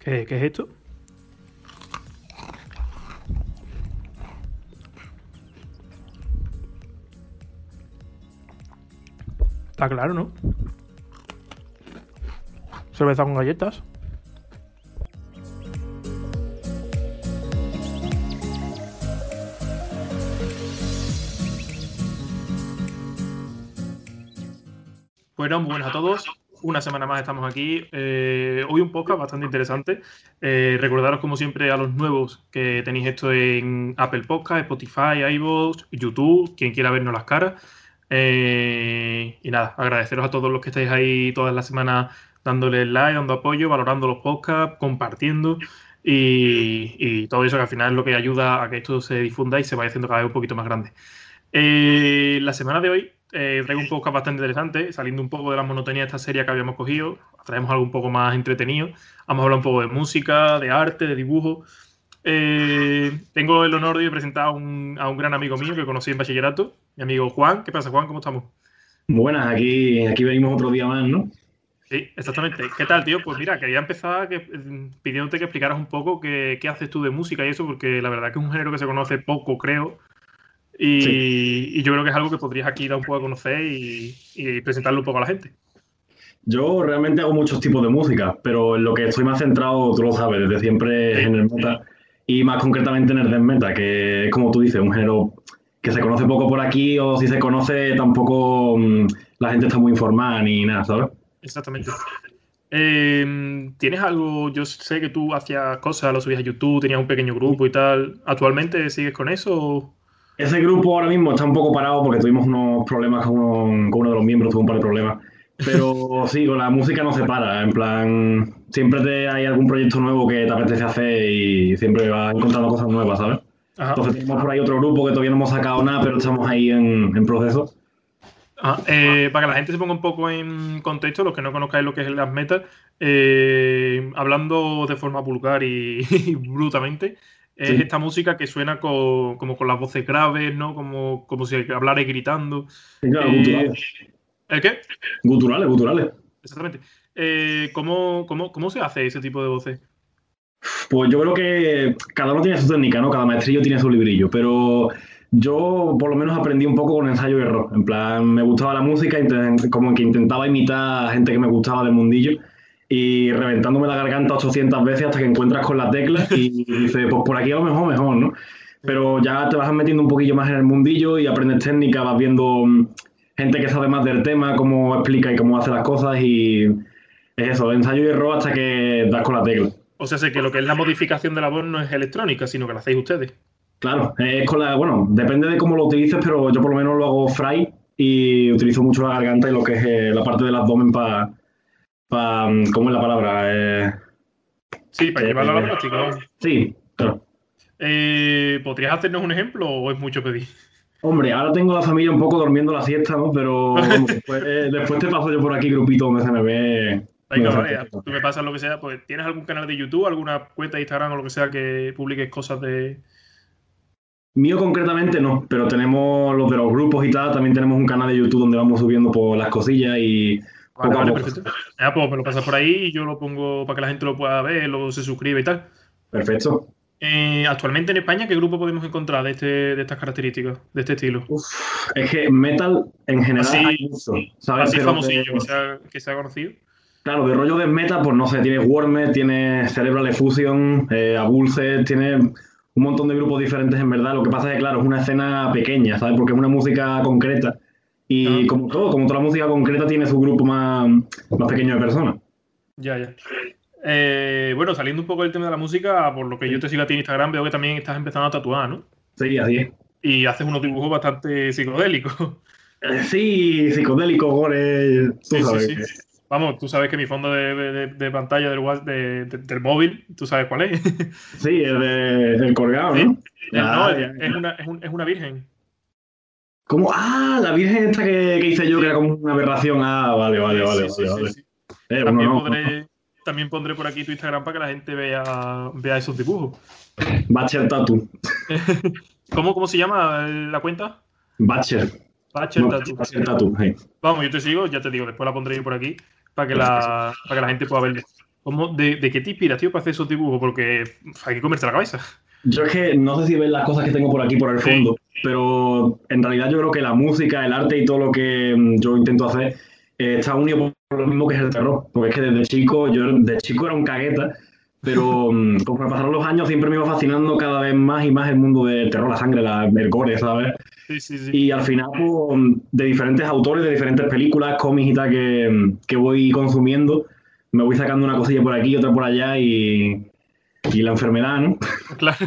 ¿Qué, es esto? Está claro, ¿no? Cerveza con galletas. Bueno, muy a todos. Una semana más estamos aquí. Eh, hoy un podcast bastante interesante. Eh, recordaros, como siempre, a los nuevos que tenéis esto en Apple Podcast, Spotify, iVoox, YouTube, quien quiera vernos las caras. Eh, y nada, agradeceros a todos los que estáis ahí todas las semanas dándole like, dando apoyo, valorando los podcasts, compartiendo y, y, todo eso que al final es lo que ayuda a que esto se difunda y se vaya haciendo cada vez un poquito más grande. la semana de hoy eh, traigo un podcast bastante interesante, saliendo un poco de la monotonía de esta serie que habíamos cogido. Traemos algo un poco más entretenido. Vamos a hablar un poco de música, de arte, de dibujo. Eh, tengo el honor de presentar a un, a un, gran amigo mío que conocí en bachillerato, mi amigo Juan. ¿Qué pasa, Juan? ¿Cómo estamos? Buenas, aquí, aquí venimos otro día más, ¿no? Sí, exactamente. ¿Qué tal, tío? Pues mira, quería empezar que, pidiéndote que explicaras un poco qué, qué haces tú de música y eso, porque la verdad que es un género que se conoce poco, creo. Y, sí. y, yo creo que es algo que podrías aquí dar un poco a conocer y, y, presentarlo un poco a la gente. Yo realmente hago muchos tipos de música, pero en lo que estoy más centrado, tú lo sabes, desde siempre es en el meta y más concretamente en el death meta, que es como tú dices, un género que se conoce poco por aquí o si se conoce tampoco mmm, la gente está muy informada ni nada, ¿sabes? Exactamente. Eh, ¿Tienes algo? Yo sé que tú hacías cosas, lo subías a YouTube, tenías un pequeño grupo y tal. ¿Actualmente sigues con eso? Ese grupo ahora mismo está un poco parado porque tuvimos unos problemas con uno, con uno de los miembros, tuvo un par de problemas. Pero sí, con la música no se para. En plan, siempre te hay algún proyecto nuevo que te apetece hacer y siempre vas encontrando cosas nuevas, ¿sabes? Ajá. Entonces tenemos por ahí otro grupo que todavía no hemos sacado nada, pero estamos ahí en, en proceso. Ah, eh, para que la gente se ponga un poco en contexto, los que no conozcáis lo que es el Gas Metal, eh, hablando de forma vulgar y, y brutamente, es sí. esta música que suena con, como con las voces graves, ¿no? Como, como si hablara gritando. Claro, eh, guturales. ¿El qué? Guturales, guturales. Exactamente. Eh, ¿cómo, cómo, ¿Cómo se hace ese tipo de voces? Pues yo creo que cada uno tiene su técnica, ¿no? Cada maestrillo tiene su librillo, pero yo por lo menos aprendí un poco con ensayo y error. En plan, me gustaba la música, como que intentaba imitar a gente que me gustaba del mundillo y reventándome la garganta 800 veces hasta que encuentras con la tecla y dices, pues por aquí a lo mejor mejor, ¿no? Pero ya te vas metiendo un poquillo más en el mundillo y aprendes técnica, vas viendo mm, gente que sabe más del tema, cómo explica y cómo hace las cosas y es eso, ensayo y error hasta que das con la tecla. O sea, sé que lo que es la modificación de la voz no es electrónica, sino que la hacéis ustedes. Claro, es con la, bueno, depende de cómo lo utilices, pero yo por lo menos lo hago fry y utilizo mucho la garganta y lo que es eh, la parte del abdomen para, pa, ¿cómo es la palabra? Eh, sí, para eh, llevarlo a la práctica. Sí, claro. Eh, ¿Podrías hacernos un ejemplo o es mucho pedir? Hombre, ahora tengo la familia un poco durmiendo la siesta, ¿no? Pero bueno, después, después, te paso yo por aquí grupito donde se me ve. Vale, tú me pasas lo que sea. Pues, ¿Tienes algún canal de YouTube, alguna cuenta de Instagram o lo que sea que publiques cosas de, Mío concretamente no, pero tenemos los de los grupos y tal, también tenemos un canal de YouTube donde vamos subiendo por las cosillas y... Vale, vale, perfecto. Ya, pues me lo pasas por ahí y yo lo pongo para que la gente lo pueda ver, luego se suscribe y tal. Perfecto. Eh, actualmente en España, ¿qué grupo podemos encontrar de, este, de estas características, de este estilo? Uf, es que metal en general así, hay mucho, ¿sabes? Así famosillo, que, sea, que sea conocido. Claro, de rollo de metal, pues no sé, tiene Wormer, tiene Cerebral Effusion, eh, Abulce, tiene un montón de grupos diferentes en verdad. Lo que pasa es que, claro, es una escena pequeña, ¿sabes? Porque es una música concreta. Y como todo, como toda la música concreta, tiene su grupo más, más pequeño de personas. Ya, ya. Eh, bueno, saliendo un poco del tema de la música, por lo que yo te sigo a ti en Instagram, veo que también estás empezando a tatuar, ¿no? Sí, así es. Y haces unos dibujos bastante psicodélicos. Eh, Sí, psicodélico, gore, tú Sí, sí, sabes. Vamos, tú sabes que mi fondo de, de- de pantalla del, de- de- del móvil, tú sabes cuál es. Sí, el, de, el colgado. ¿no? no, Ah, es, una, es, un- es una virgen. ¿Cómo? Ah, la virgen esta que, que hice yo, que era como una aberración. Ah, vale, vale, vale, Sí, sí, vale, sí, vale. sí. Eh, También, no, pondré, también pondré por aquí tu Instagram para que la gente vea, vea esos dibujos. Batcher Tattoo. ¿Cómo, ¿Cómo se llama la cuenta? Batcher. Bachel No, Tattoo. Batcher Tattoo. Vamos, yo te sigo, ya te digo, después la pondré yo por aquí para que la, para que la gente pueda verlo. ¿Cómo, de, qué te inspiras, tío, para hacer esos dibujos? Porque hay que comerse la cabeza. Yo es que no sé si ves las cosas que tengo por aquí, por el fondo, pero en realidad yo creo que la música, el arte y todo lo que mm, yo intento hacer eh, está unido por lo mismo que es el terror. Porque es que desde chico, yo de chico era un cagueta, pero mm, conforme pasaron los años siempre me iba fascinando cada vez más y más el mundo del terror, la sangre, la, el gore, ¿sabes? Sí, sí, sí. Y al final, pues, de diferentes autores, de diferentes películas, cómics y tal que, que voy consumiendo, me voy sacando una cosilla por aquí, otra por allá y, y la enfermedad, ¿no? Claro.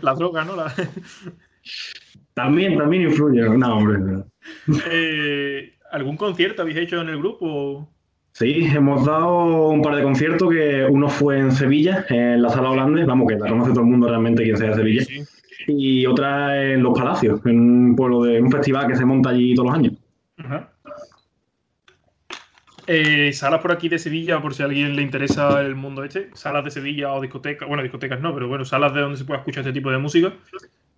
La droga, ¿no? También, también influye. No, hombre. Eh, ¿Algún concierto habéis hecho en el grupo? Sí, hemos dado un par de conciertos, que uno fue en Sevilla, en la Sala Holandés, vamos, que la conoce todo el mundo realmente quien sea de Sevilla, y otra en Los Palacios, en un pueblo de un festival que se monta allí todos los años. Ajá. Eh, salas por aquí de Sevilla, por si a alguien le interesa el mundo este. Salas de Sevilla o discotecas. Bueno, discotecas no, pero bueno, salas de donde se pueda escuchar este tipo de música.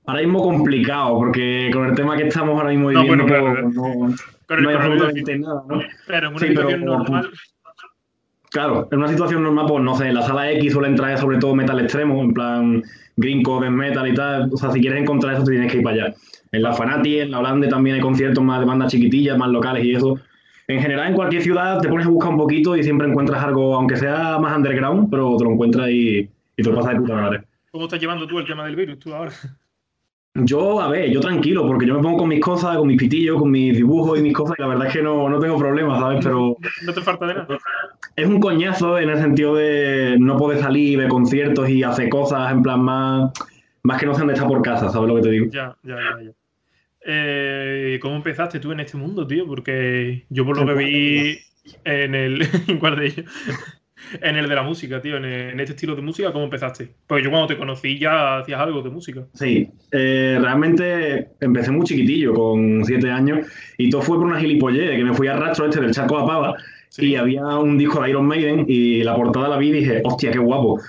Ahora mismo complicado, porque con el tema que estamos ahora mismo viviendo, no, bueno, no, hay absolutamente nada, ¿no? Claro, en una situación normal. Claro, en una situación normal, pues no sé, en la sala X suele entrar sobre todo metal extremo, en plan green cover, metal y tal. O sea, si quieres encontrar eso, te tienes que ir para allá. En la Fanati, en la Holanda también hay conciertos más de bandas chiquitillas, más locales y eso en general en cualquier ciudad te pones a buscar un poquito y siempre encuentras algo, aunque sea más underground, pero te lo encuentras y, te lo pasas de puta madre. ¿Cómo estás llevando tú el tema del virus tú ahora? Yo, a ver, yo tranquilo, porque yo me pongo con mis cosas, con mis pitillos, con mis dibujos y mis cosas, y la verdad es que no, no tengo problemas, ¿sabes? Pero. No te falta de nada. Es un coñazo en el sentido de no poder salir, de conciertos y hacer cosas en plan más. Más que no sean de estar por casa, ¿sabes lo que te digo? Ya, ya, ya. ya. Eh, ¿Cómo empezaste tú en este mundo, tío? Porque yo por lo que vi en el. ¿Cuál de ellos? en el de la música, tío, en, este estilo de música, ¿cómo empezaste? Pues yo cuando te conocí ya hacías algo de música. Sí, eh, realmente empecé muy chiquitillo, con siete años, y todo fue por una gilipollez, que me fui a rastro este del Chaco a Pava, y había un disco de Iron Maiden, y la portada la vi y dije, hostia, qué guapo.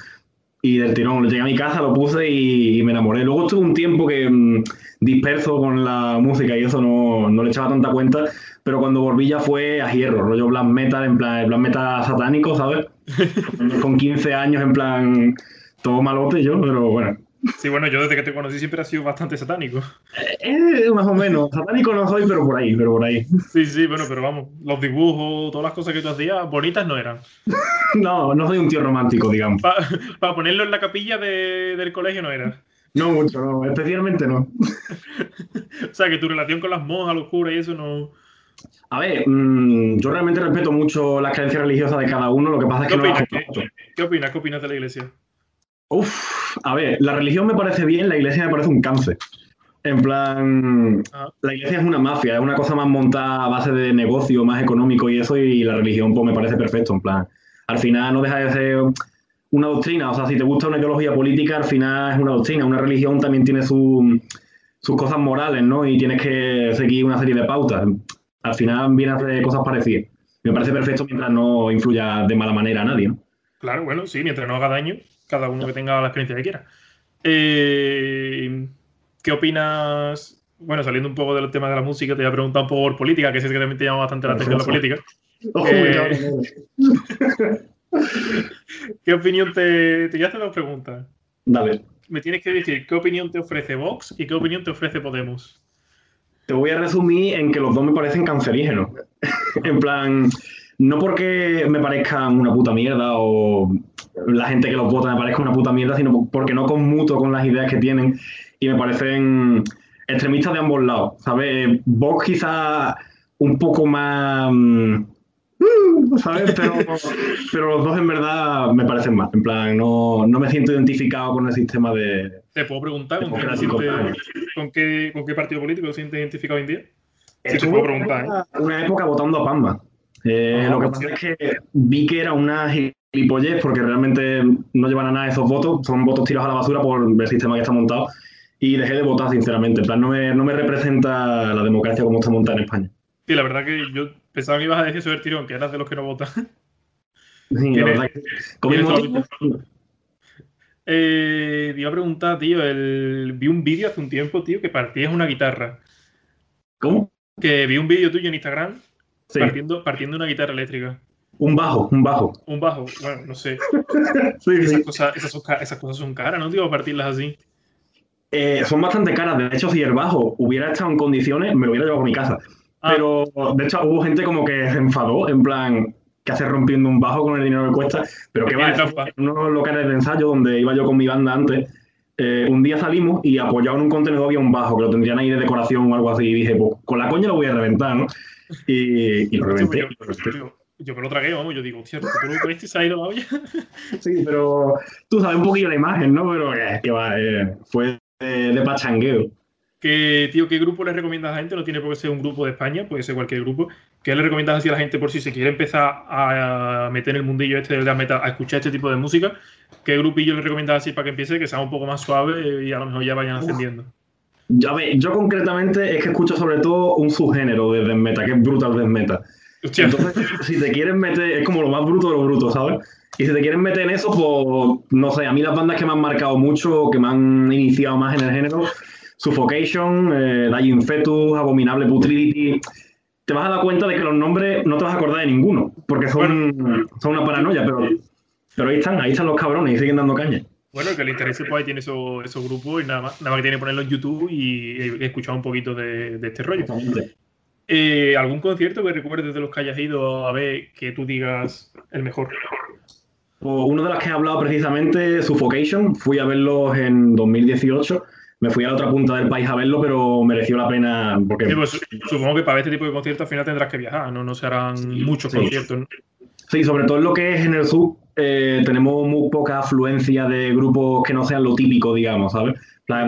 Y del tirón, llegué a mi casa, lo puse y, me enamoré. Luego estuve un tiempo que mm, disperso con la música y eso no, no, le echaba tanta cuenta, pero cuando volví ya fue a hierro, rollo black metal, en plan, black metal satánico, ¿sabes? con 15 años, en plan, todo malote yo, pero bueno. Sí, bueno, yo desde que te conocí siempre ha sido bastante satánico. Eh, más o menos. Satánico no soy, pero por ahí, pero por ahí. Sí, sí, bueno, pero vamos, los dibujos, todas las cosas que tú hacías, bonitas no eran. no, no soy un tío romántico, digamos. Para ponerlo en la capilla del colegio no era. No mucho, no, especialmente no. o sea, que tu relación con las monjas, los curas y eso no... A ver, mm, yo realmente respeto mucho las creencias religiosas de cada uno, lo que pasa es que no opinas, ¿qué, ¿Qué opinas? ¿Qué opinas de la iglesia? Uf, a ver, la religión me parece bien, la iglesia me parece un cáncer. En plan, ah. la iglesia es una mafia, es una cosa más montada a base de negocio, más económico y eso, y la religión pues me parece perfecto, en plan. Al final no deja de ser una doctrina. O sea, si te gusta una ideología política, al final es una doctrina. Una religión también tiene sus cosas morales, ¿no? Y tienes que seguir una serie de pautas. Al final viene a hacer cosas parecidas. Me parece perfecto mientras no influya de mala manera a nadie, ¿no? Claro, bueno, sí, mientras no haga daño, cada uno que tenga la experiencia que quiera. Eh, ¿Qué opinas? Bueno, saliendo un poco del tema de la música, te voy a preguntar un poco por política, que sé que también te llama bastante la atención la política. Eh, ¿Qué opinión te.? Te voy a hacer dos preguntas. Dale. Me tienes que decir qué opinión te ofrece Vox y qué opinión te ofrece Podemos. Te voy a resumir en que los dos me parecen cancerígenos. en plan, no porque me parezcan una puta mierda o la gente que los vota me parezca una puta mierda, sino porque no conmuto con las ideas que tienen y me parecen extremistas de ambos lados. ¿Sabes? Vox quizá un poco más mm, ¿sabes? Pero, los dos en verdad me parecen más. En plan, no, me siento identificado con el sistema de. ¿Te puedo preguntar con qué, con, qué, partido político te sientes identificado hoy en día? Sí, te puedo preguntar. ¿eh? Una época votando a Pamba. Eh, ah, lo que pasa es que vi que era una gilipollez porque realmente no llevan a nada esos votos, son votos tirados a la basura por el sistema que está montado y dejé de votar sinceramente, en plan no me, no me representa la democracia como está montada en España. Sí, la verdad que yo pensaba que ibas a decir sobre el tirón, que eras de los que no votan. Sí, la verdad que... Eh, te iba a preguntar, tío, el... vi un vídeo hace un tiempo, tío, que partías una guitarra. ¿Cómo? Que vi un vídeo tuyo en Instagram partiendo, partiendo una guitarra eléctrica. Un bajo, un bajo. Un bajo, bueno, no sé. Sí, Esas, sí. cosas, esas, cosas son caras, ¿no, tío? Partirlas así. Eh, son bastante caras. De hecho, si el bajo hubiera estado en condiciones, me lo hubiera llevado a mi casa. Ah. Pero, de hecho, hubo gente como que se enfadó, en plan, ¿qué haces rompiendo un bajo con el dinero que cuesta? Pero que va, en unos locales de ensayo donde iba yo con mi banda antes, eh, un día salimos y apoyado en un contenedor había un bajo que lo tendrían ahí de decoración o algo así. Y dije, pues con la coña lo voy a reventar, ¿no? Y, y lo reventé. yo, yo- yo me lo tragué, vamos. Yo digo, hostia, tú este se ha ido la olla. Sí, pero tú sabes un poquillo la imagen, ¿no? Pero eh, que va, eh, fue de, de pachangueo. Que, tío, ¿qué grupo le recomiendas a la gente? No tiene por qué ser un grupo de España, puede ser cualquier grupo. ¿Qué le recomiendas así a la gente por si se quiere empezar a meter en el mundillo este del death metal, a escuchar este tipo de música? ¿Qué grupillo le recomiendas así para que empiece, que sea un poco más suave y a lo mejor ya vayan ascendiendo? Yo, a ver, yo concretamente es que escucho sobre todo un subgénero de death metal, que es brutal death metal. Hostia, Entonces, si te quieren meter, es como lo más bruto de lo bruto, ¿sabes? Y si te quieren meter en eso, pues, no sé, a mí las bandas que me han marcado mucho, que me han iniciado más en el género, Suffocation, eh, Dying Fetus, Abominable Putridity, te vas a dar cuenta de que los nombres no te vas a acordar de ninguno, porque son, son una paranoia, pero, pero ahí están, ahí están los cabrones y siguen dando caña. Bueno, que le interese, pues ahí tiene esos, esos grupos y nada más, nada más que tiene que ponerlo en YouTube y, y escuchar un poquito de, de este rollo. Eh, ¿Algún concierto que recuerdes de los que hayas ido a ver que tú digas el mejor? Pues uno de los que he hablado precisamente, Suffocation, fui a verlos en 2018. Me fui a la otra punta del país a verlo, pero mereció la pena porque Sí, pues, su- supongo que para este tipo de conciertos al final tendrás que viajar, no, no se harán muchos sí. conciertos. ¿no? Sí, sobre todo en lo que es en el sur, eh, tenemos muy poca afluencia de grupos que no sean lo típico, digamos, ¿sabes?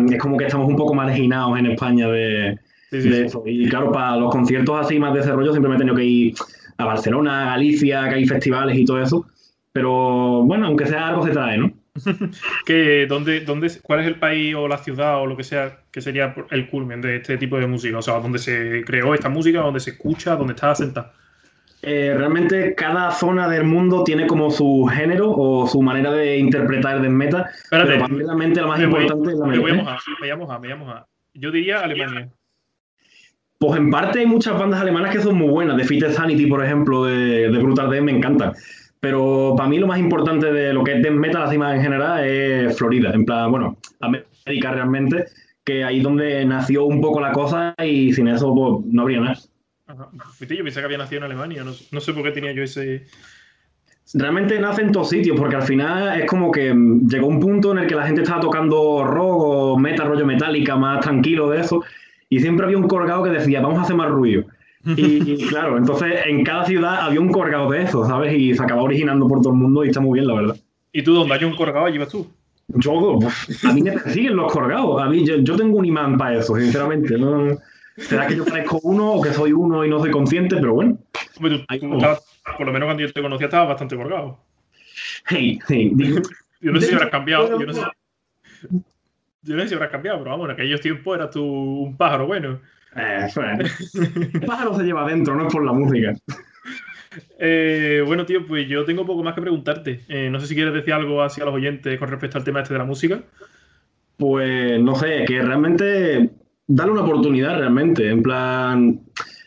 Es como que estamos un poco marginados en España de, Sí, sí, de sí. eso. Y claro, para los conciertos así más de ese rollo siempre me he tenido que ir a Barcelona, a Galicia, que hay festivales y todo eso. Pero bueno, aunque sea algo se trae, ¿no? Que, ¿dónde, dónde, ¿Cuál es el país o la ciudad o lo que sea que sería el culmen de este tipo de música? O sea, ¿dónde se creó esta música, dónde se escucha, dónde está asentada? Eh, realmente cada zona del mundo tiene como su género o su manera de interpretar el. Espérate, pero para mí realmente lo más voy- importante es la me voy a mojar, me voy a mojar, me voy a mojar. Yo diría Alemania. Pues en parte hay muchas bandas alemanas que son muy buenas. Defeated Sanity, por ejemplo, de, de Brutal Death me encantan. Pero para mí lo más importante de lo que es death metal, así más en general, es Florida. En plan, bueno, América realmente, que ahí donde nació un poco la cosa y sin eso pues, no habría nada. Ajá. Yo pensé que había nacido en Alemania, no, no sé por qué tenía yo ese... Realmente nace en todos sitios, porque al final es como que mm, llegó un punto en el que la gente estaba tocando rock o metal, rollo metálica, más tranquilo de eso, y siempre había un colgado que decía, vamos a hacer más ruido. Y, y claro, entonces en cada ciudad había un colgado de eso, ¿sabes? Y se acaba originando por todo el mundo y está muy bien, la verdad. ¿Y tú dónde hay un colgado allí vas tú? Yo, a mí me persiguen los colgados, a mí, yo, yo tengo un imán para eso, sinceramente. ¿no? Será que yo parezco uno o que soy uno y no soy consciente, pero bueno. Hombre, tú- Ahí tú vamos. estabas- por lo menos cuando yo te conocía estabas bastante colgado. Hey, hey, Yo no sé si habrás cambiado, bueno, yo no sé, yo no sé si habrás cambiado, pero vamos, en aquellos tiempos eras tú un pájaro bueno. eh, eso es. El pájaro se lleva adentro, no es por la música. Eh, bueno, tío, pues yo tengo poco más que preguntarte. Eh, no sé si quieres decir algo así a los oyentes con respecto al tema este de la música. Pues no sé, que realmente darle una oportunidad realmente, en plan,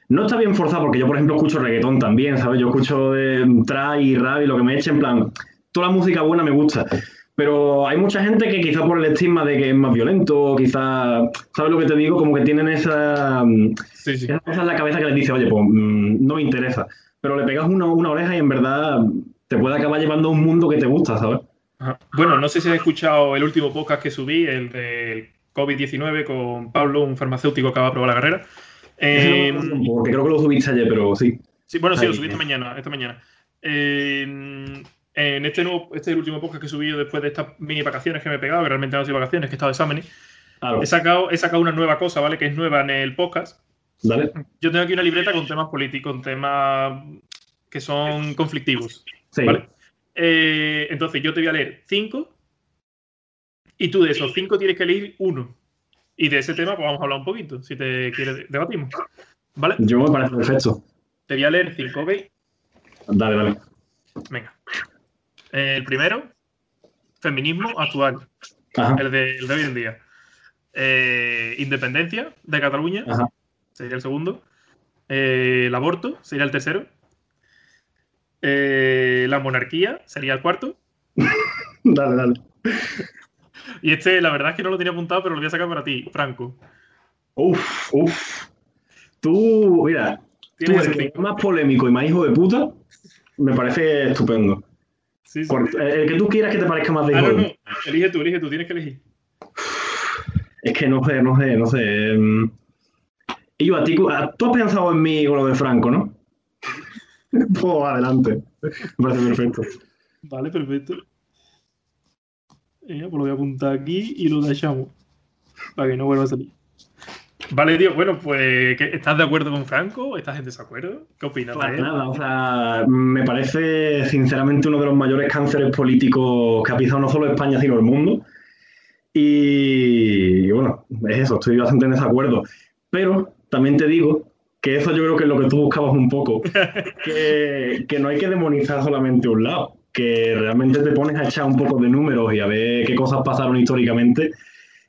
no está bien forzado porque yo por ejemplo escucho reggaetón también, ¿sabes? Yo escucho de trap y rap y lo que me eche, en plan, toda la música buena me gusta, pero hay mucha gente que quizá por el estigma de que es más violento, quizá, ¿sabes lo que te digo? Como que tienen esa, mm, Sí, sí. esa cosa en la cabeza que les dice, oye, pues mm, no me interesa, pero le pegas una, una oreja y en verdad te puede acabar llevando a un mundo que te gusta, ¿sabes? Ajá. Bueno, no sé si has escuchado el último podcast que subí, el del COVID-19 con Pablo, un farmacéutico que va a probar la carrera. Eh, tampoco, porque creo que lo subiste ayer, pero sí. Sí, bueno, sí, lo subí esta mañana. Esta mañana. Eh, en este nuevo, este es el último podcast que he subido después de estas mini vacaciones que me he pegado, que realmente no han sido vacaciones, que he estado de exámenes. Claro, He sacado, he sacado una nueva cosa, ¿vale? Que es nueva en el podcast. dale. Yo tengo aquí una libreta con temas políticos, con temas que son conflictivos, Sí. ¿vale? Eh, entonces, yo te voy a leer cinco y tú de esos cinco tienes que elegir uno. Y de ese tema, pues vamos a hablar un poquito, si te quieres, debatimos. ¿Vale? Yo me parece perfecto. Te voy a leer cinco, ¿ok? Dale, dale. Venga. Eh, el primero, feminismo actual, Ajá. el de, el de hoy en día. Eh, independencia de Cataluña, Ajá. sería el segundo. Eh, el aborto sería el tercero. Eh, la monarquía sería el cuarto. dale, dale. Y este, la verdad es que no lo tenía apuntado, pero lo voy a sacar para ti, Franco. Uf, uf. Tú, mira, tú el que es más polémico y más hijo de puta, me parece estupendo. Sí, sí. El que tú quieras que te parezca más de ah, hijo no, no. Elige tú, elige tú, tienes que elegir. Es que no sé, no sé, no sé. Em, y yo, a ti, tú has pensado en mí con lo de Franco, ¿no? pues adelante. Me parece perfecto. Vale, perfecto. Pues lo voy a apuntar aquí y lo dejamos. Para que no vuelva a salir. Vale, tío, bueno, pues ¿estás de acuerdo con Franco? ¿Estás en desacuerdo? ¿Qué opinas? Pues nada, o sea, me parece sinceramente uno de los mayores cánceres políticos que ha pisado no solo España, sino el mundo. Y, bueno, es eso, estoy bastante en desacuerdo. Pero también te digo que eso yo creo que es lo que tú buscabas un poco, que, que no hay que demonizar solamente un lado, que realmente te pones a echar un poco de números y a ver qué cosas pasaron históricamente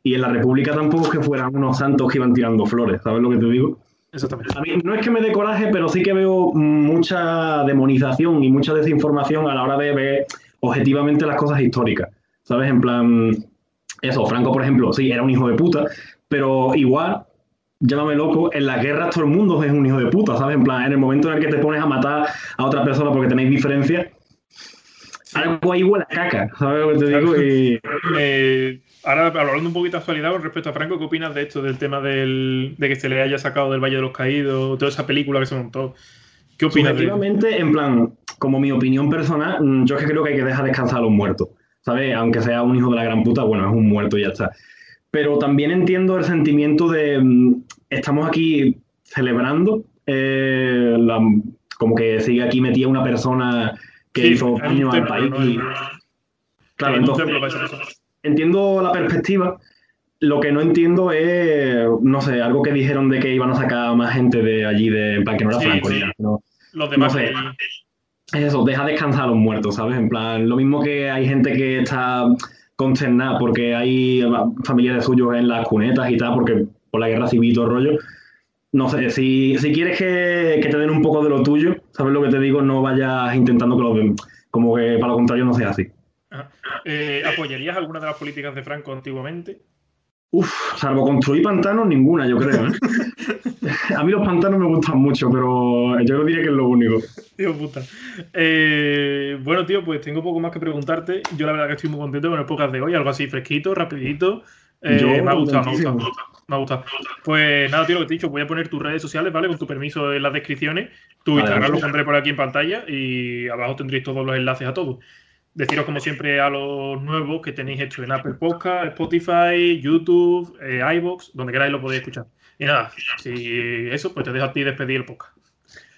y en la República tampoco es que fueran unos santos que iban tirando flores, ¿sabes lo que te digo? Exactamente. A mí no es que me dé coraje, pero sí que veo mucha demonización y mucha desinformación a la hora de ver objetivamente las cosas históricas. ¿Sabes? En plan, eso, Franco, por ejemplo, sí, era un hijo de puta, pero igual, llámame loco, en las guerras todo el mundo es un hijo de puta, ¿sabes? En plan, en el momento en el que te pones a matar a otra persona porque tenéis diferencias, algo ahí huele a caca, ¿sabes lo que te digo? Y... Eh, ahora, hablando un poquito de actualidad con respecto a Franco, ¿qué opinas de esto, del tema del, de que se le haya sacado del Valle de los Caídos, toda esa película que se montó? ¿Qué opinas? Efectivamente, en plan, como mi opinión personal, mm, yo es que creo que hay que dejar descansar a los muertos, ¿sabes? Aunque sea un hijo de la gran puta, bueno, es un muerto y ya está. Pero también entiendo el sentimiento de, mm, estamos aquí celebrando, eh, como que sigue aquí metida una persona que hizo daño al país. Claro, entonces entiendo la perspectiva. Lo que no entiendo es, no sé, algo que dijeron de que iban a sacar más gente de allí, de, en plan que no era Franco. los demás. No sé, eso, deja descansar a los muertos, ¿sabes? En plan, lo mismo que hay gente que está consternada porque hay familiares suyos en las cunetas y tal, porque por la guerra civil y todo el rollo no sé, si, si quieres que, te den un poco de lo tuyo, ¿sabes lo que te digo? No vayas intentando que lo den, como que para lo contrario no sea así. Eh, ¿Apoyarías alguna de las políticas de Franco antiguamente? Uf, salvo construir pantanos, ninguna, yo creo. ¿eh? a mí los pantanos me gustan mucho, pero yo diría que es lo único. Tío puta. Eh, bueno, tío, pues tengo poco más que preguntarte. Yo la verdad que estoy muy contento con el podcast de hoy, algo así fresquito, rapidito. me ha gustado, me ha gustado. Me ha gustado. Pues nada, tío, lo que te he dicho, voy a poner tus redes sociales, ¿vale? Con tu permiso en las descripciones. Tu Instagram lo pondré por aquí en pantalla y abajo tendréis todos los enlaces a todos. Deciros, como siempre, a los nuevos que tenéis hecho en Apple Podcast, Spotify, YouTube, eh, iBox, donde queráis lo podéis escuchar. Y nada, si eso, pues te dejo a ti despedir el podcast.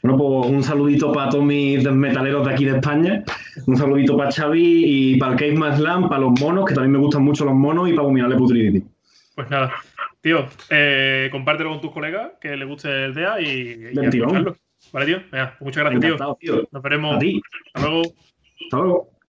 Bueno, pues un saludito para todos mis metaleros de aquí de España, un saludito para Xavi y para el Cave Maslam, para los monos, que también me gustan mucho los monos, y para Abominable Putridity. Pues nada, Tío, eh, compártelo con tus colegas, que les guste el DEA y, y Vale, tío. Venga, pues muchas gracias, tío. Nos veremos. Hasta luego. Hasta luego.